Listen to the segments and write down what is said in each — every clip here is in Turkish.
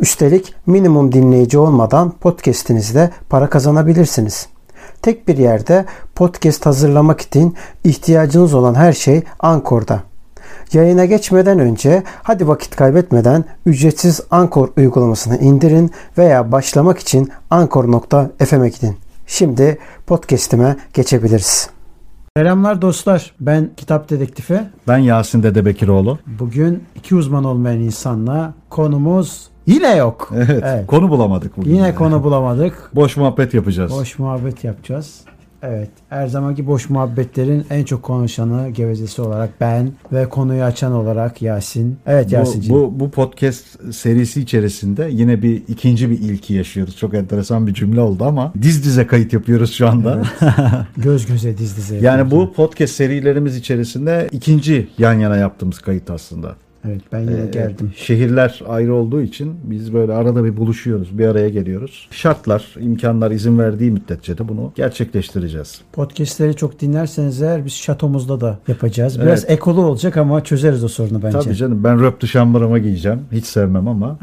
Üstelik minimum dinleyici olmadan podcast'inizde para kazanabilirsiniz. Tek bir yerde podcast hazırlamak için ihtiyacınız olan her şey Ankor'da. Yayına geçmeden önce hadi vakit kaybetmeden ücretsiz Ankor uygulamasını indirin veya başlamak için ankor.fm'e gidin. Şimdi podcast'ime geçebiliriz. Selamlar dostlar. Ben Kitap Dedektifi. Ben Yasin Dedebekiroğlu. Bugün iki uzman olmayan insanla konumuz yine yok. Evet, evet. Konu bulamadık bugün. Yine konu bulamadık. Boş muhabbet yapacağız. Boş muhabbet yapacağız. Evet. Her zamanki boş muhabbetlerin en çok konuşanı, gevezesi olarak ben ve konuyu açan olarak Yasin. Evet Yasin'ciğim. Bu, bu, bu podcast serisi içerisinde yine bir ikinci bir ilki yaşıyoruz. Çok enteresan bir cümle oldu ama diz dize kayıt yapıyoruz şu anda. Evet. Göz göze diz dize. Yani bu podcast serilerimiz içerisinde ikinci yan yana yaptığımız kayıt aslında. Evet ben yine ee, geldim. Şehirler ayrı olduğu için biz böyle arada bir buluşuyoruz, bir araya geliyoruz. Şartlar, imkanlar izin verdiği müddetçe de bunu gerçekleştireceğiz. Podcast'leri çok dinlerseniz eğer biz şatomuzda da yapacağız. Biraz evet. ekolu olacak ama çözeriz o sorunu bence. Tabii canım ben röptü şambırama giyeceğim. Hiç sevmem ama.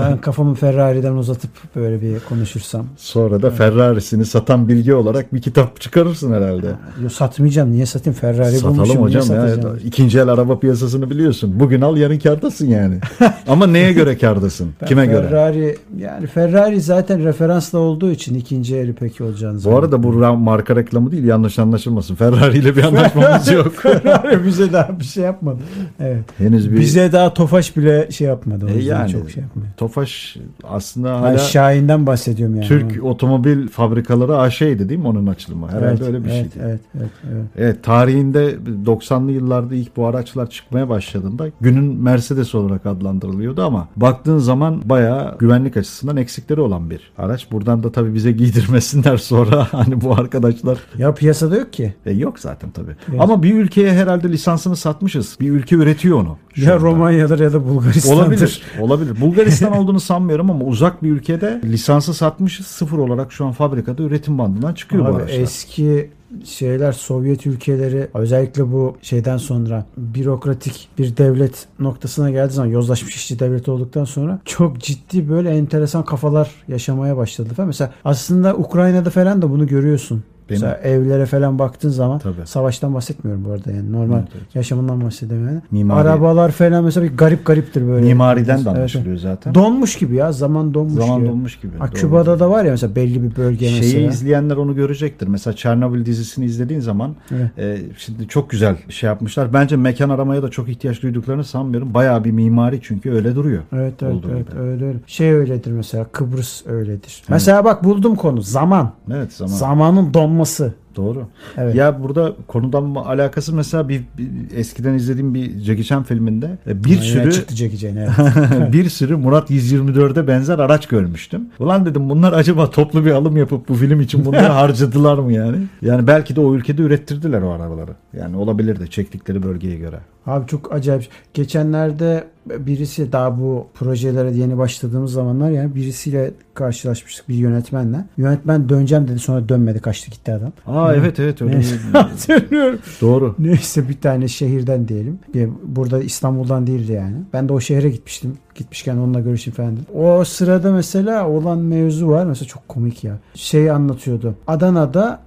ben kafamı Ferrari'den uzatıp böyle bir konuşursam. Sonra da evet. Ferrari'sini satan bilgi olarak bir kitap çıkarırsın herhalde. Yo, satmayacağım. Niye satayım? Ferrari Satalım bulmuşum. hocam ya. İkinci el araba piyasasını olduğunu biliyorsun. Bugün al yarın kardasın yani. Ama neye göre kardasın? Ben Kime Ferrari, göre? Ferrari yani Ferrari zaten referansla olduğu için ikinci eli peki olacağını Bu arada bu marka reklamı değil yanlış anlaşılmasın. Ferrari ile bir anlaşmamız yok. Ferrari bize daha bir şey yapmadı. Evet. Henüz bir... Bize daha Tofaş bile şey yapmadı. E yani, çok şey yapmadı. Tofaş aslında hala ben Şahin'den bahsediyorum yani. Türk onu. Otomobil Fabrikaları AŞ'ydi değil mi onun açılımı? Herhalde evet, öyle bir evet, şeydi. Evet, evet, evet. Evet, tarihinde 90'lı yıllarda ilk bu araçlar çıkmaya başladığında günün Mercedes olarak adlandırılıyordu ama baktığın zaman bayağı güvenlik açısından eksikleri olan bir araç. Buradan da tabii bize giydirmesinler sonra hani bu arkadaşlar. Ya piyasada yok ki. E yok zaten tabii. Evet. Ama bir ülkeye herhalde lisansını satmışız. Bir ülke üretiyor onu. Ya anda. Romanya'dır ya da Bulgaristan'dır. Olabilir. Olabilir. Bulgaristan olduğunu sanmıyorum ama uzak bir ülkede lisansı satmışız. Sıfır olarak şu an fabrikada üretim bandından çıkıyor Abi bu araçlar. Eski şeyler Sovyet ülkeleri özellikle bu şeyden sonra bürokratik bir devlet noktasına geldiği zaman yozlaşmış işçi devlet olduktan sonra çok ciddi böyle enteresan kafalar yaşamaya başladı falan. Mesela aslında Ukrayna'da falan da bunu görüyorsun. Benim... Mesela evlere falan baktığın zaman Tabii. savaştan bahsetmiyorum bu arada yani normal evet, evet. yaşamından bahsediyorum. Mimari... Arabalar falan mesela bir garip gariptir böyle. Mimariden de anlaşılıyor evet. zaten. Donmuş gibi ya zaman donmuş zaman gibi. donmuş gibi. Ha, Küba'da da var ya mesela belli bir bölge Şeyi mesela. Şeyi izleyenler onu görecektir. Mesela Çernobil dizisini izlediğin zaman evet. e, şimdi çok güzel şey yapmışlar. Bence mekan aramaya da çok ihtiyaç duyduklarını sanmıyorum. Bayağı bir mimari çünkü öyle duruyor. Evet evet evet gibi. öyle öyle. Şey öyledir mesela Kıbrıs öyledir. Evet. Mesela bak buldum konu zaman. Evet zaman. Zamanın donması olması. Doğru. Evet. Ya burada konudan alakası mesela bir, bir eskiden izlediğim bir Jackie Chan filminde e, bir Ama sürü çıktı Jackie Chan evet. bir sürü Murat 124'e benzer araç görmüştüm. Ulan dedim bunlar acaba toplu bir alım yapıp bu film için bunları harcadılar mı yani? Yani belki de o ülkede ürettirdiler o arabaları. Yani olabilir de çektikleri bölgeye göre. Abi çok acayip. Geçenlerde birisi daha bu projelere yeni başladığımız zamanlar yani birisiyle karşılaşmıştık bir yönetmenle. Yönetmen döneceğim dedi sonra dönmedi kaçtı gitti adam. Aa yani, evet evet öyle. Hatırlıyorum. Doğru. Neyse bir tane şehirden diyelim. Burada İstanbul'dan değildi yani. Ben de o şehre gitmiştim gitmişken onunla görüşeyim falan dedim. O sırada mesela olan mevzu var. Mesela çok komik ya. Şey anlatıyordu. Adana'da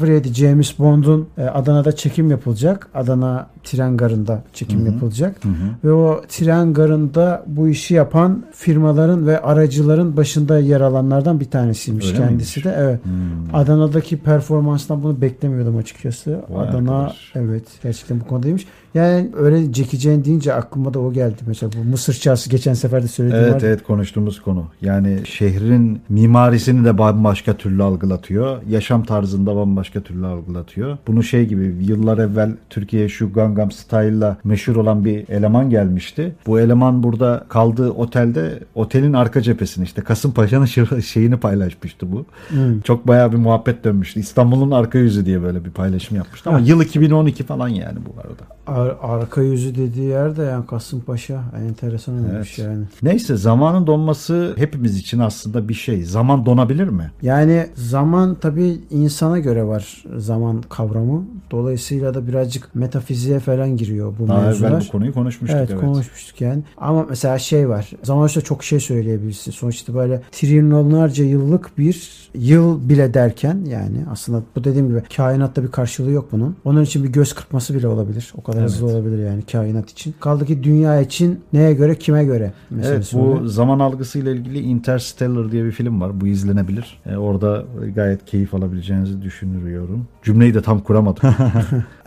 007 James Bond'un e, Adana'da çekim yapılacak. Adana tren garında çekim Hı-hı. yapılacak. Hı-hı. Ve o tren garında bu işi yapan firmaların ve aracıların başında yer alanlardan bir tanesiymiş Öyle kendisi miymiş? de. Evet. Hmm. Adana'daki performanstan bunu beklemiyordum açıkçası. Vay Adana arkadaş. evet gerçekten bu konudaymış. Yani öyle Jackie Chan deyince aklıma da o geldi. Mesela bu Mısır çarşı geçen sefer de söylediğim Evet vardı. evet konuştuğumuz konu. Yani şehrin mimarisini de bambaşka türlü algılatıyor. Yaşam tarzını da bambaşka türlü algılatıyor. Bunu şey gibi yıllar evvel Türkiye'ye şu Gangnam Style'la meşhur olan bir eleman gelmişti. Bu eleman burada kaldığı otelde otelin arka cephesini işte Kasımpaşa'nın şeyini paylaşmıştı bu. Hmm. Çok bayağı bir muhabbet dönmüştü. İstanbul'un arka yüzü diye böyle bir paylaşım yapmıştı. Ama Ha. yıl 2012 falan yani bu arada. Ar- arka yüzü dediği yerde yani Kasımpaşa enteresan olmuş Evet. Yani. Neyse zamanın donması hepimiz için aslında bir şey. Zaman donabilir mi? Yani zaman tabii insana göre var zaman kavramı. Dolayısıyla da birazcık metafiziğe falan giriyor bu Daha mevzular. evvel bu konuyu konuşmuştuk. Evet, Evet, konuşmuştuk yani. Ama mesela şey var. Zaman işte çok şey söyleyebilirsin. Sonuç itibariyle trilyonlarca yıllık bir yıl bile derken yani aslında bu dediğim gibi kainatta bir karşılığı yok bunun. Onun için bir göz kırpması bile olabilir. O kadar Evet. hızlı olabilir yani kainat için. Kaldı ki dünya için neye göre kime göre Evet meselesi bu zaman algısıyla ilgili Interstellar diye bir film var. Bu izlenebilir. E, orada gayet keyif alabileceğinizi düşünüyorum. Cümleyi de tam kuramadım.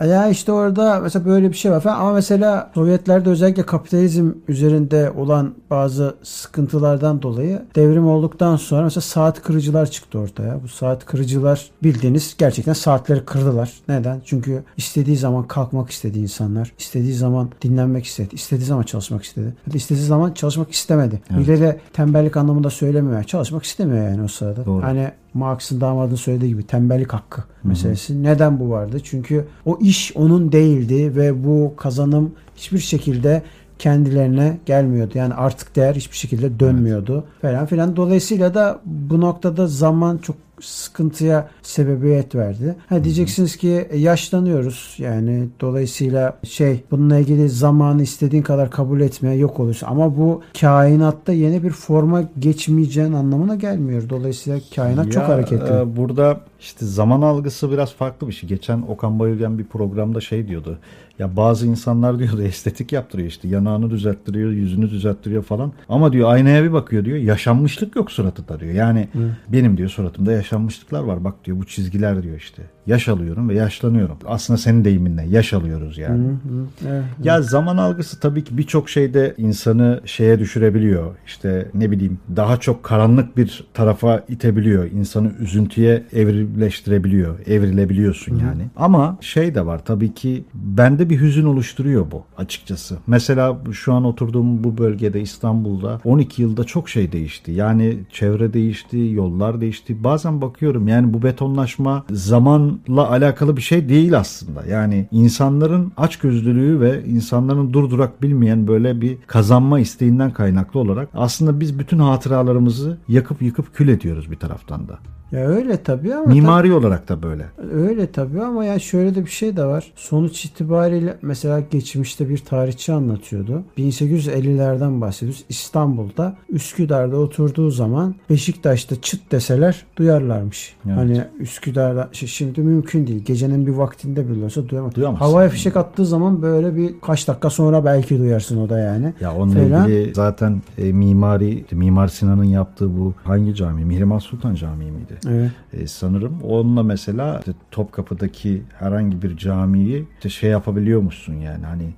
Ya işte orada mesela böyle bir şey var falan ama mesela Sovyetlerde özellikle kapitalizm üzerinde olan bazı sıkıntılardan dolayı devrim olduktan sonra mesela saat kırıcılar çıktı ortaya. Bu saat kırıcılar bildiğiniz gerçekten saatleri kırdılar. Neden? Çünkü istediği zaman kalkmak istedi insanlar. istediği zaman dinlenmek istedi. istediği zaman çalışmak istedi. İstediği zaman çalışmak istemedi. Evet. Bile de tembellik anlamında söylemiyor. Çalışmak istemiyor yani o sırada. Doğru. Hani Marx'ın damadının söylediği gibi tembellik hakkı meselesi. Neden bu vardı? Çünkü o iş onun değildi ve bu kazanım hiçbir şekilde kendilerine gelmiyordu. Yani artık değer hiçbir şekilde dönmüyordu falan filan. Dolayısıyla da bu noktada zaman çok sıkıntıya sebebiyet verdi. Ha diyeceksiniz ki e, yaşlanıyoruz yani dolayısıyla şey bununla ilgili zamanı istediğin kadar kabul etmeye yok olursun. Ama bu kainatta yeni bir forma geçmeyeceğin anlamına gelmiyor. Dolayısıyla kainat çok Ya, hareketli. e, burada işte zaman algısı biraz farklı bir şey. Geçen Okan Bayülgen bir programda şey diyordu. Ya bazı insanlar diyordu estetik yaptırıyor işte yanağını düzelttiriyor, yüzünü düzelttiriyor falan. Ama diyor aynaya bir bakıyor diyor yaşanmışlık yok suratında diyor. Yani benim diyor suratımda yaşanmışlıklar var. Bak diyor bu çizgiler diyor işte. Yaş alıyorum ve yaşlanıyorum. Aslında senin deyiminle yaş alıyoruz yani. Hı hı, evet. Ya zaman algısı tabii ki birçok şeyde insanı şeye düşürebiliyor. İşte ne bileyim daha çok karanlık bir tarafa itebiliyor. İnsanı üzüntüye evrileştirebiliyor. Evrilebiliyorsun yani. Ama şey de var tabii ki bende bir hüzün oluşturuyor bu açıkçası. Mesela şu an oturduğum bu bölgede İstanbul'da 12 yılda çok şey değişti. Yani çevre değişti, yollar değişti. Bazen bakıyorum yani bu betonlaşma zamanla alakalı bir şey değil aslında. Yani insanların açgözlülüğü ve insanların durdurak bilmeyen böyle bir kazanma isteğinden kaynaklı olarak aslında biz bütün hatıralarımızı yakıp yıkıp kül ediyoruz bir taraftan da. Ya öyle tabii ama Mimari olarak da böyle. Öyle tabii ama yani şöyle de bir şey de var. Sonuç itibariyle mesela geçmişte bir tarihçi anlatıyordu. 1850'lerden bahsediyoruz. İstanbul'da Üsküdar'da oturduğu zaman Beşiktaş'ta çıt deseler duyarlarmış. Evet. Hani Üsküdar'da şi- şimdi mümkün değil. Gecenin bir vaktinde bile olsa duyamaz. Duyamazsın. Havaya fişek attığı zaman böyle bir kaç dakika sonra belki duyarsın o da yani. Ya onunla Falan. ilgili zaten e, mimari, Mimar Sinan'ın yaptığı bu hangi cami? Mihrimah Sultan Camii miydi? Evet. E, sanırım. Onunla mesela işte Topkapı'daki herhangi bir camiyi işte şey yapabiliyormuşsun yani hani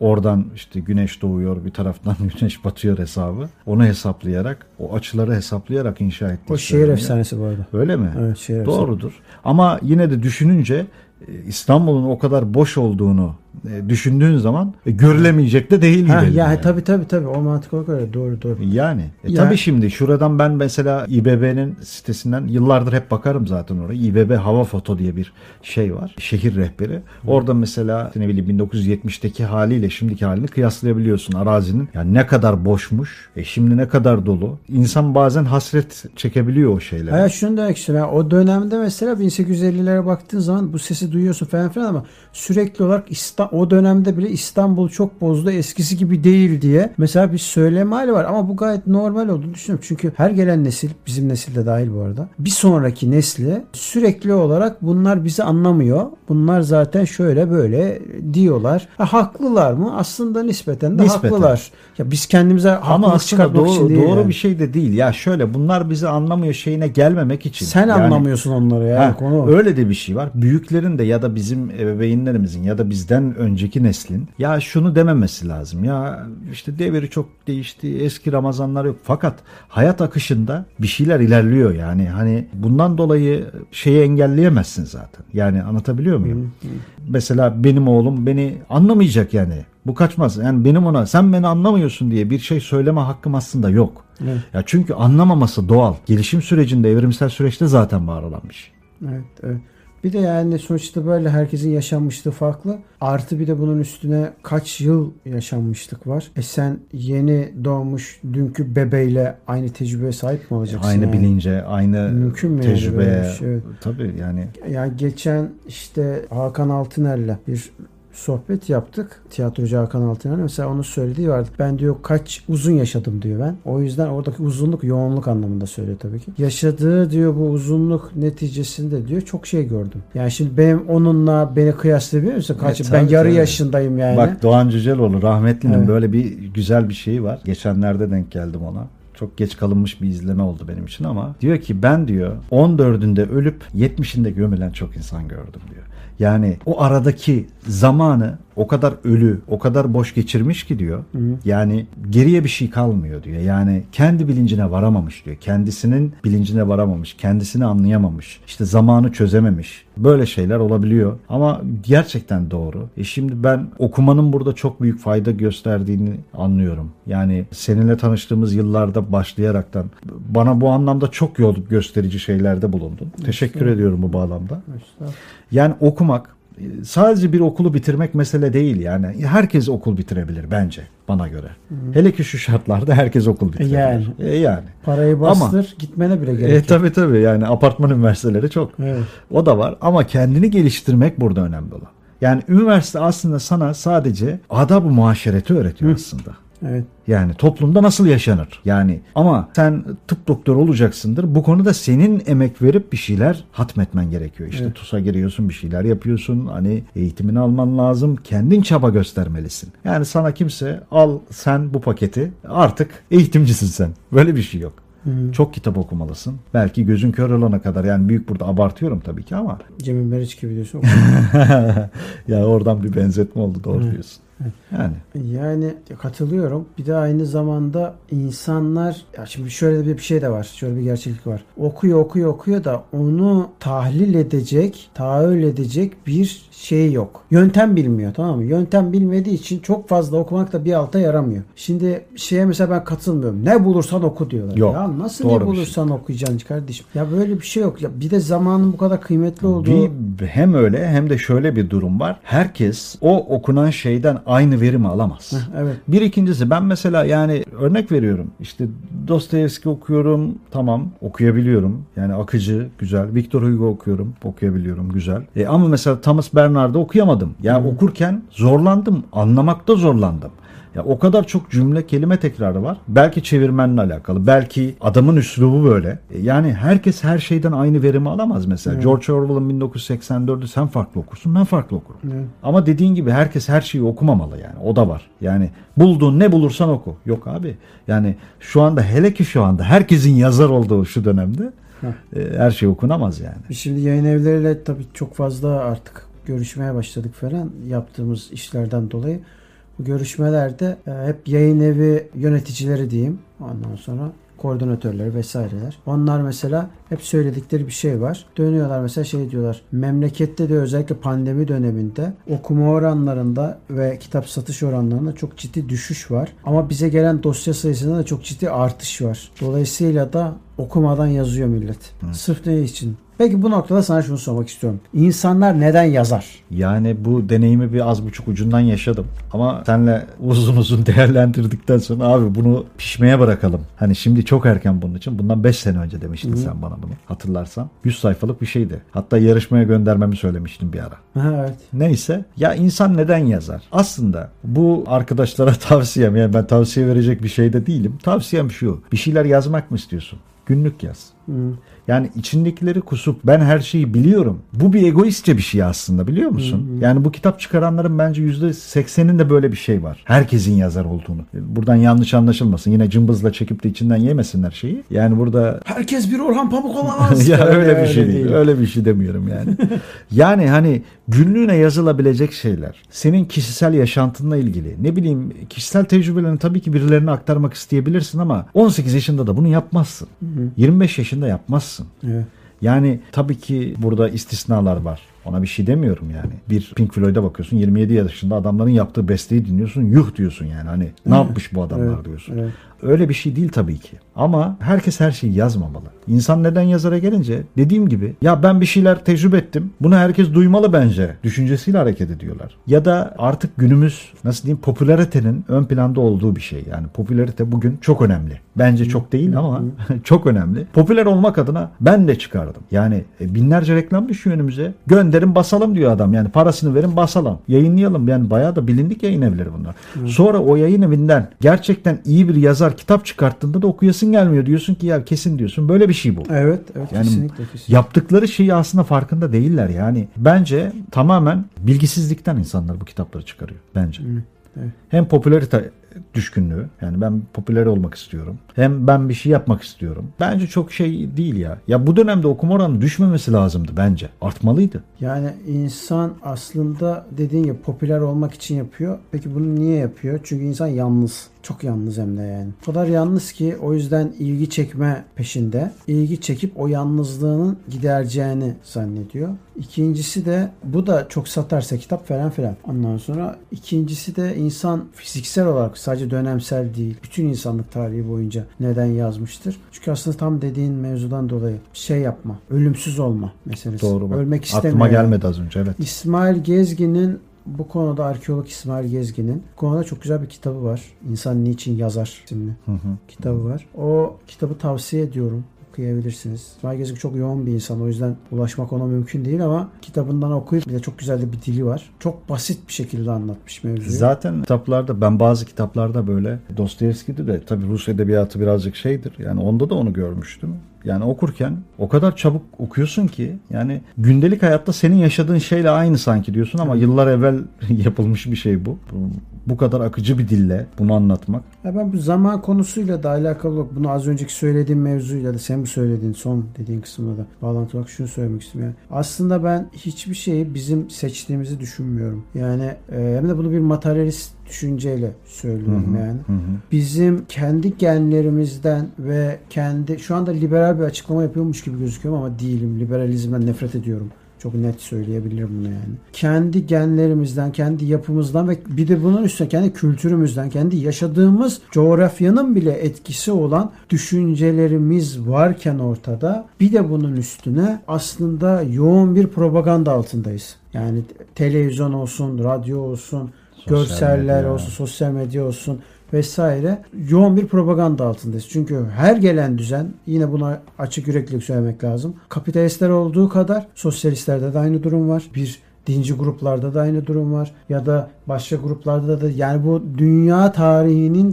oradan işte güneş doğuyor bir taraftan güneş batıyor hesabı. Onu hesaplayarak o açıları hesaplayarak inşa ettiği O şehir efsanesi bu arada. Öyle mi? Evet şehir efsanesi. Doğrudur. Ama yine de düşününce e, İstanbul'un o kadar boş olduğunu düşündüğün zaman e, görülemeyecek de değil Ha, gibi. ya yani. tabii tabii tabii o mantık olarak öyle doğru doğru. Yani. E Ya- Tabii şimdi şuradan ben mesela İBB'nin sitesinden yıllardır hep bakarım zaten oraya. İBB Hava Foto diye bir şey var. Şehir rehberi. Orada mesela ne bileyim 1970'teki haliyle şimdiki halini kıyaslayabiliyorsun arazinin. Yani ne kadar boşmuş. E şimdi ne kadar dolu. İnsan bazen hasret çekebiliyor o şeylere. Hayır şunu demek istiyorum. O dönemde mesela 1850'lere baktığın zaman bu sesi duyuyorsun falan filan ama sürekli olarak İsta Ama o dönemde bile İstanbul çok bozdu eskisi gibi değil diye mesela bir söyleme hali var ama bu gayet normal olduğunu düşünüyorum. Çünkü her gelen nesil bizim nesil de dahil bu arada bir sonraki nesli sürekli olarak bunlar bizi anlamıyor. Bunlar zaten şöyle böyle diyorlar. Ha, haklılar mı? Aslında nispeten de Nispeten. haklılar. Ya biz kendimize Ama haklılık aslında çıkartmak için doğru, değil doğru yani. bir şey de değil. Ya şöyle bunlar bizi anlamıyor şeyine gelmemek için. Sen Yani- anlamıyorsun onları ya. Ha, konu. öyle de bir şey var. Büyüklerin de ya da bizim ebeveynlerimizin ya da bizden önceki neslin ya şunu dememesi lazım. Ya işte devri çok değişti. Eski Ramazanlar yok. Fakat hayat akışında bir şeyler ilerliyor yani. Hani bundan dolayı şeyi engelleyemezsin zaten. Yani anlatabiliyor muyum? Mesela benim oğlum beni anlamayacak yani. Bu kaçmaz. Yani benim ona sen beni anlamıyorsun diye bir şey söyleme hakkım aslında yok. Evet. Ya çünkü anlamaması doğal. Gelişim sürecinde, evrimsel süreçte zaten var olan bir şey. Evet, evet. Bir de yani sonuçta böyle herkesin yaşanmışlığı farklı. Artı bir de bunun üstüne kaç yıl yaşanmışlık var. E sen yeni doğmuş dünkü bebeğle aynı tecrübeye sahip mi olacaksın? Aynı yani? bilince, aynı Mümkün mü yani tecrübeye. bir şey? Evet. Tabii yani Ya geçen işte Hakan Altıner'le bir sohbet yaptık. Tiyatrocu Hakan Altıner mesela onun söylediği vardı. Ben diyor kaç uzun yaşadım diyor ben. O yüzden oradaki uzunluk yoğunluk anlamında söylüyor tabii ki. Yaşadığı diyor bu uzunluk neticesinde diyor çok şey gördüm. Yani şimdi benim onunla beni kıyaslayabiliyor musun? Kaç E, ben tabii, yarı tabii. yaşındayım yani. Bak Doğan Cüceloğlu rahmetlinin Evet. böyle bir güzel bir şeyi var. Geçenlerde denk geldim ona. Çok geç kalınmış bir izleme oldu benim için ama diyor ki ben diyor 14'ünde ölüp 70'inde gömülen çok insan gördüm diyor. Yani o aradaki zamanı o kadar ölü, o kadar boş geçirmiş ki diyor. Yani geriye bir şey kalmıyor diyor. Yani kendi bilincine varamamış diyor. Kendisinin bilincine varamamış, kendisini anlayamamış. İşte zamanı çözememiş. Böyle şeyler olabiliyor. Ama gerçekten doğru. E şimdi ben okumanın burada çok büyük fayda gösterdiğini anlıyorum. Yani seninle tanıştığımız yıllarda başlayaraktan bana bu anlamda çok yol gösterici şeylerde bulundun. Teşekkür ediyorum bu bağlamda. Yani okumak sadece bir okulu bitirmek mesele değil yani. Herkes okul bitirebilir bence bana göre. Hele ki şu şartlarda herkes okul bitirebilir. Yani. E, yani. Parayı bastır gitmene bile gerek E, yok. tabii tabii yani apartman üniversiteleri çok. Evet. O da var ama kendini geliştirmek burada önemli olan. Yani üniversite aslında sana sadece adab-ı muaşereti öğretiyor aslında. Evet. Yani toplumda nasıl yaşanır? Yani ama sen tıp doktoru olacaksındır. Bu konuda senin emek verip bir şeyler hatmetmen gerekiyor. İşte Evet. TUS'a giriyorsun, bir şeyler yapıyorsun. Hani eğitimini alman lazım. Kendin çaba göstermelisin. Yani sana kimse al sen bu paketi artık eğitimcisin sen. Böyle bir şey yok. Çok kitap okumalısın. Belki gözün kör olana kadar yani büyük burada abartıyorum tabii ki ama Cemil Meriç gibi diyorsun. ya oradan bir benzetme oldu doğru diyorsun. Yani Yani katılıyorum. Bir de aynı zamanda insanlar ya şimdi şöyle bir bir şey de var. Şöyle bir gerçeklik var. Okuyor okuyor okuyor da onu tahlil edecek, tahayyül edecek bir şey yok. Yöntem bilmiyor tamam mı? Yöntem bilmediği için çok fazla okumak da bir alta yaramıyor. Şimdi şeye mesela ben katılmıyorum. Ne bulursan oku diyorlar. Yok. Ya nasıl Doğru ne şey. bulursan okuyacaksın kardeşim? Ya böyle bir şey yok. Ya bir de zamanın bu kadar kıymetli olduğu Bir, hem öyle hem de şöyle bir durum var. Herkes o okunan şeyden aynı verimi alamaz. evet. Bir ikincisi ben mesela yani örnek veriyorum. İşte Dostoyevski okuyorum tamam okuyabiliyorum. Yani akıcı güzel. Victor Hugo okuyorum okuyabiliyorum güzel. E, ama mesela Thomas Bernard'ı okuyamadım. Yani okurken zorlandım. Anlamakta zorlandım. Ya o kadar çok cümle kelime tekrarı var. Belki çevirmenle alakalı. Belki adamın üslubu böyle. E, Yani herkes her şeyden aynı verimi alamaz mesela. George Orwell'ın 1984'ü sen farklı okursun ben farklı okurum. Evet. Ama dediğin gibi herkes her şeyi okumamalı yani. O da var. Yani bulduğun ne bulursan oku. Yok abi. Yani şu anda hele ki şu anda herkesin yazar olduğu şu dönemde e, her şey okunamaz yani. Şimdi yayın evleriyle tabii çok fazla artık görüşmeye başladık falan yaptığımız işlerden dolayı. Bu görüşmelerde e, hep yayın evi yöneticileri diyeyim. Ondan sonra koordinatörleri vesaireler. Onlar mesela hep söyledikleri bir şey var. Dönüyorlar mesela şey diyorlar. Memlekette de özellikle pandemi döneminde okuma oranlarında ve kitap satış oranlarında çok ciddi düşüş var. Ama bize gelen dosya sayısında da çok ciddi artış var. Dolayısıyla da okumadan yazıyor millet. Sırf ne için? Peki bu noktada sana şunu sormak istiyorum. İnsanlar neden yazar? Yani bu deneyimi bir az buçuk ucundan yaşadım. Ama senle uzun uzun değerlendirdikten sonra abi bunu pişmeye bırakalım. Hani şimdi çok erken bunun için. Bundan 5 sene önce demiştin Hı. sen bana bunu. Hatırlarsan. 100 sayfalık bir şeydi. Hatta yarışmaya göndermemi söylemiştin bir ara. Ha, evet. Neyse ya insan neden yazar? Aslında bu arkadaşlara tavsiyem yani ben tavsiye verecek bir şeyde değilim. Tavsiyem şu. Bir şeyler yazmak mı istiyorsun? Günlük yaz. Hı. Yani içindekileri kusup ben her şeyi biliyorum. Bu bir egoistçe bir şey aslında biliyor musun? Yani bu kitap çıkaranların bence %80'inde böyle bir şey var. Herkesin yazar olduğunu. Buradan yanlış anlaşılmasın. Yine cımbızla çekip de içinden yemesinler şeyi. Yani burada Herkes bir Orhan Pamuk olamaz. ya öyle bir şey değil. Öyle bir şey demiyorum yani. yani hani günlüğüne yazılabilecek şeyler. Senin kişisel yaşantınla ilgili. Ne bileyim kişisel tecrübelerini tabii ki birilerine aktarmak isteyebilirsin ama 18 yaşında da bunu yapmazsın. 25 yaşında yapmazsın. Evet. Yani tabii ki burada istisnalar var. Ona bir şey demiyorum yani. Bir Pink Floyd'a bakıyorsun 27 yaşında adamların yaptığı besteyi dinliyorsun. Yuh diyorsun yani. Hani ne yapmış bu adamlar Evet, diyorsun. evet. Öyle bir şey değil tabii ki. Ama herkes her şeyi yazmamalı. İnsan neden yazara gelince dediğim gibi ya ben bir şeyler tecrübe ettim. Bunu herkes duymalı bence. Düşüncesiyle hareket ediyorlar. Ya da artık günümüz nasıl diyeyim popülaritenin ön planda olduğu bir şey. Yani popülarite bugün çok önemli. Bence çok değil ama çok önemli. Popüler olmak adına ben de çıkardım. Yani e, binlerce reklam düşüyor önümüze. Gönderin basalım diyor adam. Yani parasını verin basalım. Yayınlayalım. Yani bayağı da bilindik yayın evleri bunlar. Sonra o yayın evinden gerçekten iyi bir yazar kitap çıkarttığında da okuyasın gelmiyor. Diyorsun ki ya kesin diyorsun. Böyle bir şey bu. Evet, evet Yani kesinlikle, kesinlikle. Yaptıkları şeyi aslında farkında değiller yani. Bence tamamen bilgisizlikten insanlar bu kitapları çıkarıyor bence. evet. Hem popülarite düşkünlüğü yani ben popüler olmak istiyorum. Hem ben bir şey yapmak istiyorum. Bence çok şey değil ya. Ya bu dönemde okuma oranı düşmemesi lazımdı bence. Artmalıydı. Yani insan aslında dediğin gibi popüler olmak için yapıyor. Peki bunu niye yapıyor? Çünkü insan yalnız. Çok yalnız hem de yani. O kadar yalnız ki o yüzden ilgi çekme peşinde. İlgi çekip o yalnızlığının gidereceğini zannediyor. İkincisi de bu da çok satarsa kitap falan filan. Ondan sonra ikincisi de insan fiziksel olarak sadece dönemsel değil. Bütün insanlık tarihi boyunca neden yazmıştır? Çünkü aslında tam dediğin mevzudan dolayı şey yapma. Ölümsüz olma meselesi. Doğru. Ölmek istemiyor. Aklıma gelmedi az önce evet. İsmail Gezgin'in bu konuda arkeolog İsmail Gezgin'in bu konuda çok güzel bir kitabı var. İnsan Niçin Yazar isimli Hı hı. kitabı var. O kitabı tavsiye ediyorum. Okuyabilirsiniz. İsmail Gezgin çok yoğun bir insan. O yüzden ulaşmak ona mümkün değil ama kitabından okuyup bir de çok güzel de bir dili var. Çok basit bir şekilde anlatmış mevzuyu. Zaten kitaplarda ben bazı kitaplarda böyle Dostoyevski'de de tabii Rus edebiyatı birazcık şeydir. Yani onda da onu görmüştüm. Yani okurken o kadar çabuk okuyorsun ki yani gündelik hayatta senin yaşadığın şeyle aynı sanki diyorsun ama yıllar evvel yapılmış bir şey bu. Bu, kadar akıcı bir dille bunu anlatmak. Ya ben bu zaman konusuyla da alakalı olarak bunu az önceki söylediğim mevzuyla da sen bu söylediğin son dediğin kısımda da bağlantı olarak şunu söylemek istiyorum. Yani aslında ben hiçbir şeyi bizim seçtiğimizi düşünmüyorum. Yani e, hem de bunu bir materyalist düşünceyle söylüyorum yani. Hı hı. Bizim kendi genlerimizden ve kendi şu anda liberal bir açıklama yapıyormuş gibi gözüküyorum ama değilim. Liberalizmden nefret ediyorum. Çok net söyleyebilirim bunu yani. Kendi genlerimizden, kendi yapımızdan ve bir de bunun üstüne kendi kültürümüzden, kendi yaşadığımız coğrafyanın bile etkisi olan düşüncelerimiz varken ortada bir de bunun üstüne aslında yoğun bir propaganda altındayız. Yani televizyon olsun, radyo olsun, Sosyal görseller medya. olsun, sosyal medya olsun vesaire yoğun bir propaganda altındayız. Çünkü her gelen düzen yine buna açık yüreklilik söylemek lazım. Kapitalistler olduğu kadar sosyalistlerde de aynı durum var. Bir dinci gruplarda da aynı durum var. Ya da başka gruplarda da yani bu dünya tarihinin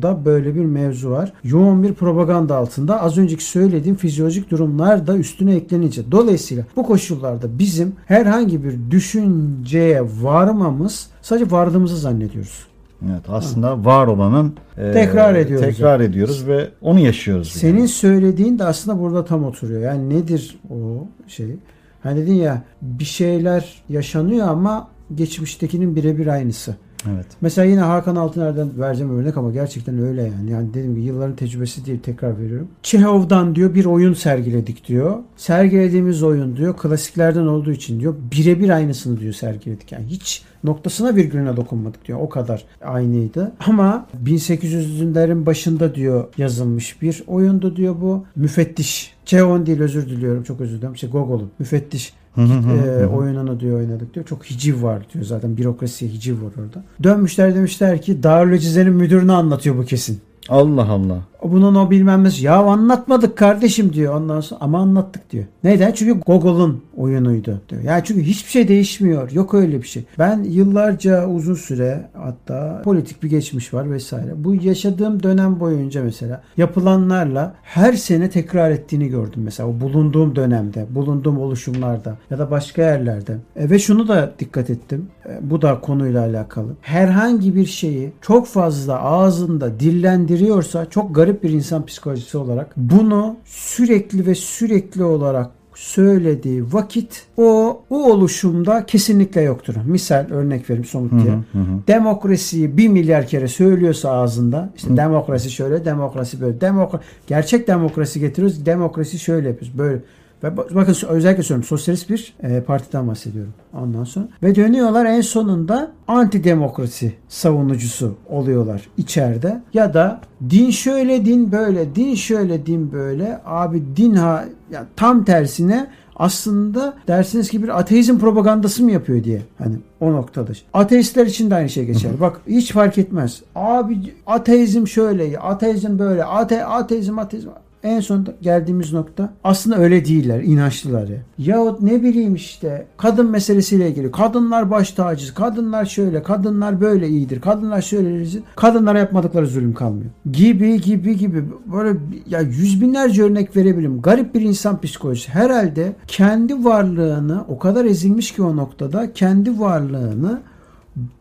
tamamında böyle bir mevzu var. Yoğun bir propaganda altında az önceki söylediğim fizyolojik durumlar da üstüne eklenince. Dolayısıyla bu koşullarda bizim herhangi bir düşünceye varmamız sadece vardığımızı zannediyoruz. Evet aslında var olanın e, Tekrar ediyoruz. Tekrar ediyoruz ve onu yaşıyoruz. Senin yani. söylediğin de aslında burada tam oturuyor. Yani nedir o şey? Hani dedin ya bir şeyler yaşanıyor ama geçmiştekinin birebir aynısı. Evet. Mesela yine Hakan Altıner'den vereceğim örnek ama gerçekten öyle yani. Yani dediğim gibi yılların tecrübesi değil tekrar veriyorum. Çehov'dan diyor bir oyun sergiledik diyor. Sergilediğimiz oyun diyor klasiklerden olduğu için diyor birebir aynısını diyor sergiledik. Yani hiç noktasına virgülüne dokunmadık diyor. O kadar aynıydı. Ama 1800'lerin başında diyor yazılmış bir oyundu diyor bu. Müfettiş. Çehon değil özür diliyorum çok özür dilerim. Şey Gogol'un müfettiş e, oyununu diyor oynadık diyor. Çok hiciv var diyor zaten. Bürokrasiye hiciv var orada. Dönmüşler demişler ki Darülcize'nin müdürünü anlatıyor bu kesin. Allah Allah. Bunun o bilmem nesi. Ya anlatmadık kardeşim diyor ondan sonra. Ama anlattık diyor. Neden? Çünkü Google'ın oyunuydu diyor. Yani çünkü hiçbir şey değişmiyor. Yok öyle bir şey. Ben yıllarca uzun süre hatta politik bir geçmiş var vesaire. Bu yaşadığım dönem boyunca mesela yapılanlarla her sene tekrar ettiğini gördüm. Mesela o bulunduğum dönemde, bulunduğum oluşumlarda ya da başka yerlerde. E, ve şunu da dikkat ettim. E, bu da konuyla alakalı. Herhangi bir şeyi çok fazla ağzında dillendiriyorsa çok garip bir insan psikolojisi olarak bunu sürekli ve sürekli olarak söylediği vakit o o oluşumda kesinlikle yoktur. Misal örnek vereyim somut diye. Hı hı. Demokrasiyi bir milyar kere söylüyorsa ağzında işte demokrasi şöyle, demokrasi böyle. Demokra gerçek demokrasi getiriyoruz. Demokrasi şöyle yapıyoruz. Böyle ve bak- bakın özellikle söylüyorum sosyalist bir e, partiden bahsediyorum ondan sonra. Ve dönüyorlar en sonunda antidemokrasi savunucusu oluyorlar içeride. Ya da din şöyle din böyle, din şöyle din böyle. Abi din ha ya tam tersine aslında dersiniz ki bir ateizm propagandası mı yapıyor diye. Hani o noktada. Ateistler için de aynı şey geçer. Bak hiç fark etmez. Abi ateizm şöyle, ateizm böyle, ate, ateizm ateizm. En son geldiğimiz nokta aslında öyle değiller, inançlılar ya. Yahut ne bileyim işte kadın meselesiyle ilgili. Kadınlar baş tacı, kadınlar şöyle, kadınlar böyle iyidir, kadınlar şöyle. Kadınlara yapmadıkları zulüm kalmıyor. Gibi gibi gibi böyle ya yüz binlerce örnek verebilirim. Garip bir insan psikolojisi. Herhalde kendi varlığını o kadar ezilmiş ki o noktada kendi varlığını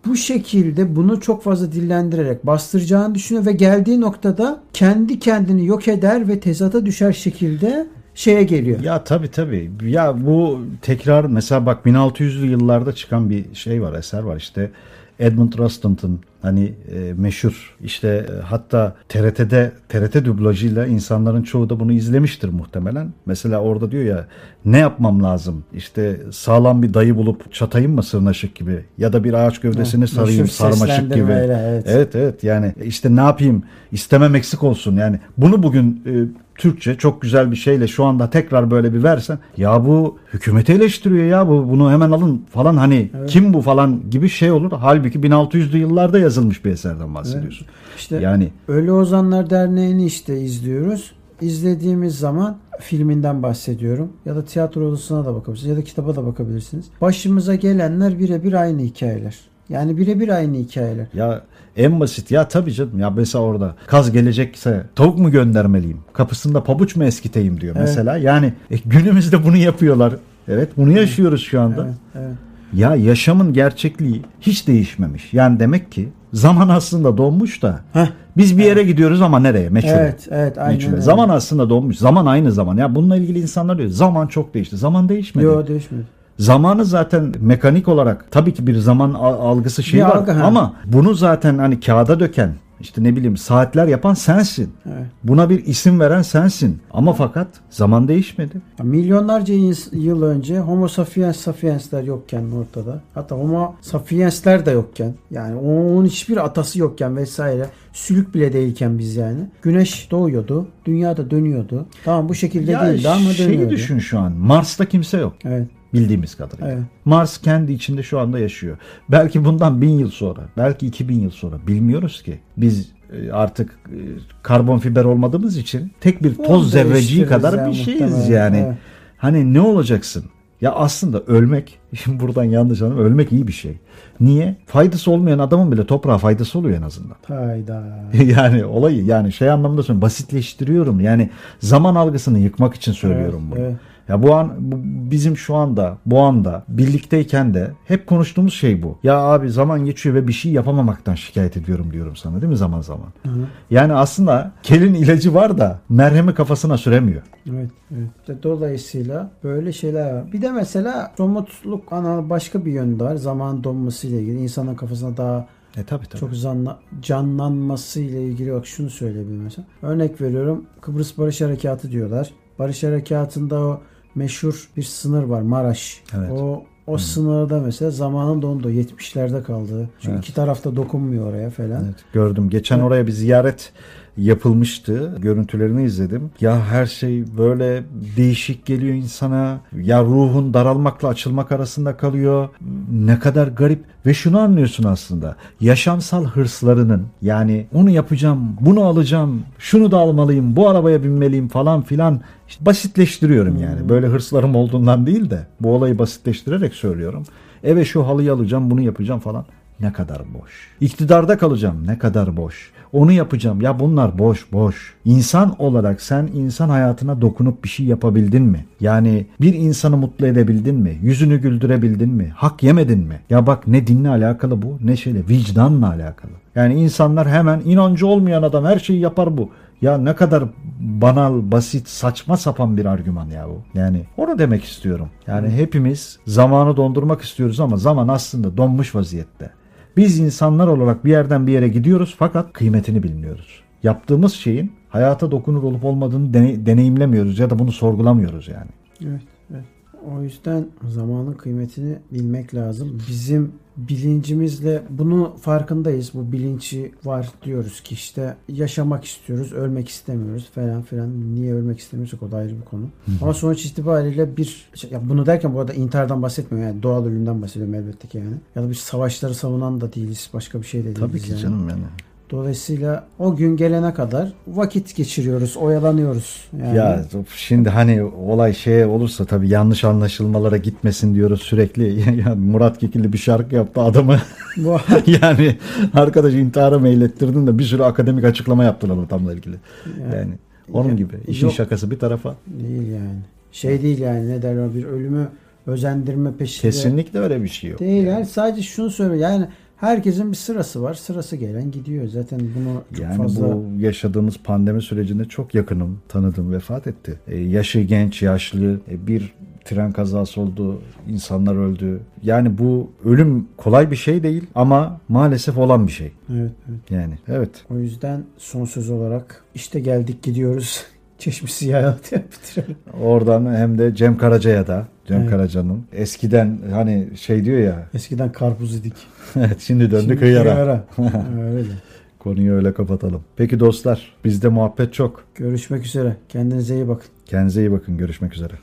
bu şekilde bunu çok fazla dillendirerek bastıracağını düşünüyor ve geldiği noktada kendi kendini yok eder ve tezata düşer şekilde şeye geliyor. Ya tabii tabii. Ya bu tekrar mesela bak 1600'lü yıllarda çıkan bir şey var, eser var işte. Edmund Rostanton hani e, meşhur işte e, hatta TRT'de TRT dublajıyla insanların çoğu da bunu izlemiştir muhtemelen. Mesela orada diyor ya ne yapmam lazım? İşte sağlam bir dayı bulup çatayım mı sırnaşık gibi ya da bir ağaç gövdesini Meşhur sarayım sarmaşık gibi. seslendirmeyle, evet. Evet evet yani işte ne yapayım istemem eksik olsun yani bunu bugün e, Türkçe çok güzel bir şeyle şu anda tekrar böyle bir versen ya bu hükümeti eleştiriyor ya bu bunu hemen alın falan hani kim bu falan gibi şey olur. Halbuki 1600'lü yıllarda yazılmış bir eserden bahsediyorsun. İşte Yani Ölü Ozanlar Derneği'ni işte izliyoruz. İzlediğimiz zaman filminden bahsediyorum. Ya da tiyatro odasına da bakabilirsiniz. Ya da kitaba da bakabilirsiniz. Başımıza gelenler birebir aynı hikayeler. Yani birebir aynı hikayeler. ya en basit ya tabii canım ya mesela orada kaz gelecekse tavuk mu göndermeliyim kapısında pabuç mu eskiteyim diyor Evet. mesela yani e, günümüzde bunu yapıyorlar evet bunu yaşıyoruz şu anda Evet, evet. Ya yaşamın gerçekliği hiç değişmemiş. Yani demek ki zaman aslında donmuş da Heh. biz bir yere gidiyoruz ama nereye? Meçhule. Evet, evet, aynen Meçhule. öyle. Zaman aslında donmuş. Zaman aynı zaman. Ya bununla ilgili insanlar diyor. Zaman çok değişti. Zaman değişmedi. Yok değişmedi. Zamanı zaten mekanik olarak tabii ki bir zaman al- algısı şeyi Bir var algı, ama bunu zaten hani kağıda döken işte ne bileyim saatler yapan sensin. Evet. Buna bir isim veren sensin. Ama fakat zaman değişmedi. Ya Milyonlarca yıl önce Homo sapiens sapiensler yokken ortada. Hatta Homo sapiensler de yokken yani onun hiçbir atası yokken vesaire sülük bile değilken biz yani. Güneş doğuyordu. Dünya da dönüyordu. Tamam bu şekilde Ya değildi ama şeyi dönüyordu. düşün şu an. Mars'ta kimse yok. Evet. Bildiğimiz kadarıyla. Evet. Mars kendi içinde şu anda yaşıyor. Belki bundan bin yıl sonra, belki iki bin yıl sonra bilmiyoruz ki. Biz e, artık e, karbon fiber olmadığımız için tek bir toz zerreciği kadar ya bir şeyiz yani. Evet. Hani ne olacaksın? Ya aslında ölmek, şimdi buradan yanlış anlam, ölmek iyi bir şey. Niye? Faydası olmayan adamın bile toprağa faydası oluyor en azından. Hayda. yani olayı yani şey anlamda söylüyorum basitleştiriyorum. Yani zaman algısını yıkmak için söylüyorum Evet, bunu. evet. Ya bu an bu bizim şu anda bu anda birlikteyken de hep konuştuğumuz şey bu. Ya abi zaman geçiyor ve bir şey yapamamaktan şikayet ediyorum diyorum sana değil mi zaman zaman? Yani aslında kelin ilacı var da merhemi kafasına süremiyor. Evet, evet. İşte Dolayısıyla böyle şeyler var. Bir de mesela somutluk ana başka bir yönü de var. Zaman donması ile ilgili insanın kafasına daha E tabii tabii. Çok zanla, canlanması ile ilgili bak şunu söyleyebilirim mesela. Örnek veriyorum Kıbrıs Barış Harekatı diyorlar. Barış Harekatı'nda o meşhur bir sınır var Maraş. Evet. O o sınırda mesela zamanında onda 70'lerde kaldı. Çünkü Evet. iki tarafta dokunmuyor oraya falan. Evet, gördüm. Geçen Evet. oraya bir ziyaret yapılmıştı. Görüntülerini izledim. Ya her şey böyle değişik geliyor insana. Ya ruhun daralmakla açılmak arasında kalıyor. Ne kadar garip. Ve şunu anlıyorsun aslında. Yaşamsal hırslarının yani onu yapacağım, bunu alacağım, şunu da almalıyım, bu arabaya binmeliyim falan filan. İşte basitleştiriyorum yani. Böyle hırslarım olduğundan değil de bu olayı basitleştirerek söylüyorum. Eve şu halıyı alacağım, bunu yapacağım falan. Ne kadar boş. İktidarda kalacağım. Ne kadar boş. Onu yapacağım. Ya bunlar boş boş. İnsan olarak sen insan hayatına dokunup bir şey yapabildin mi? Yani bir insanı mutlu edebildin mi? Yüzünü güldürebildin mi? Hak yemedin mi? Ya bak ne dinle alakalı bu ne şeyle vicdanla alakalı. Yani insanlar hemen inancı olmayan adam her şeyi yapar bu. Ya ne kadar banal, basit, saçma sapan bir argüman ya bu. Yani onu demek istiyorum. Yani hepimiz zamanı dondurmak istiyoruz ama zaman aslında donmuş vaziyette. Biz insanlar olarak bir yerden bir yere gidiyoruz fakat kıymetini bilmiyoruz. Yaptığımız şeyin hayata dokunur olup olmadığını dene- deneyimlemiyoruz ya da bunu sorgulamıyoruz yani. Evet, evet. O yüzden zamanın kıymetini bilmek lazım. Bizim bilincimizle bunu farkındayız. Bu bilinci var diyoruz ki işte yaşamak istiyoruz, ölmek istemiyoruz falan filan. Niye ölmek istemiyorsak o da ayrı bir konu. Ama sonuç itibariyle bir şey- ya bunu derken bu arada intihardan bahsetmiyorum yani doğal ölümden bahsediyorum elbette ki yani. Ya da bir savaşları savunan da değiliz, başka bir şey de değiliz. Tabii ki yani. canım yani. Dolayısıyla o gün gelene kadar vakit geçiriyoruz, oyalanıyoruz. Yani. Ya şimdi hani olay şey olursa tabii yanlış anlaşılmalara gitmesin diyoruz sürekli. ya Murat Kekilli bir şarkı yaptı adamı. Yani arkadaş intihara meylettirdin de bir sürü akademik açıklama yaptılar ortamla ilgili. Yani- Yani onun Ya- gibi. işin yok. şakası bir tarafa. Değil yani. Şey değil yani ne derler bir ölümü özendirme peşinde. Kesinlikle öyle bir şey yok. Değil yani sadece şunu söyle yani herkesin bir sırası var. Sırası gelen gidiyor. Zaten bunu çok Yani fazla bu yaşadığımız pandemi sürecinde çok yakınım, tanıdım, vefat etti. E, yaşı genç, yaşlı, e, bir tren kazası oldu, insanlar öldü. Yani bu ölüm kolay bir şey değil ama maalesef olan bir şey. evet, evet. Yani evet. O yüzden son söz olarak işte geldik gidiyoruz. Çeşmesi hayatı bitirelim. Oradan hem de Cem Karaca'ya da Cem Evet. Karaca'nın eskiden hani şey diyor ya Eskiden karpuz idik. evet şimdi döndük Şimdi hıyara. hıyara. Öyle. Konuyu öyle kapatalım. Peki dostlar bizde muhabbet çok. Görüşmek üzere. Kendinize iyi bakın. Kendinize iyi bakın. Görüşmek üzere.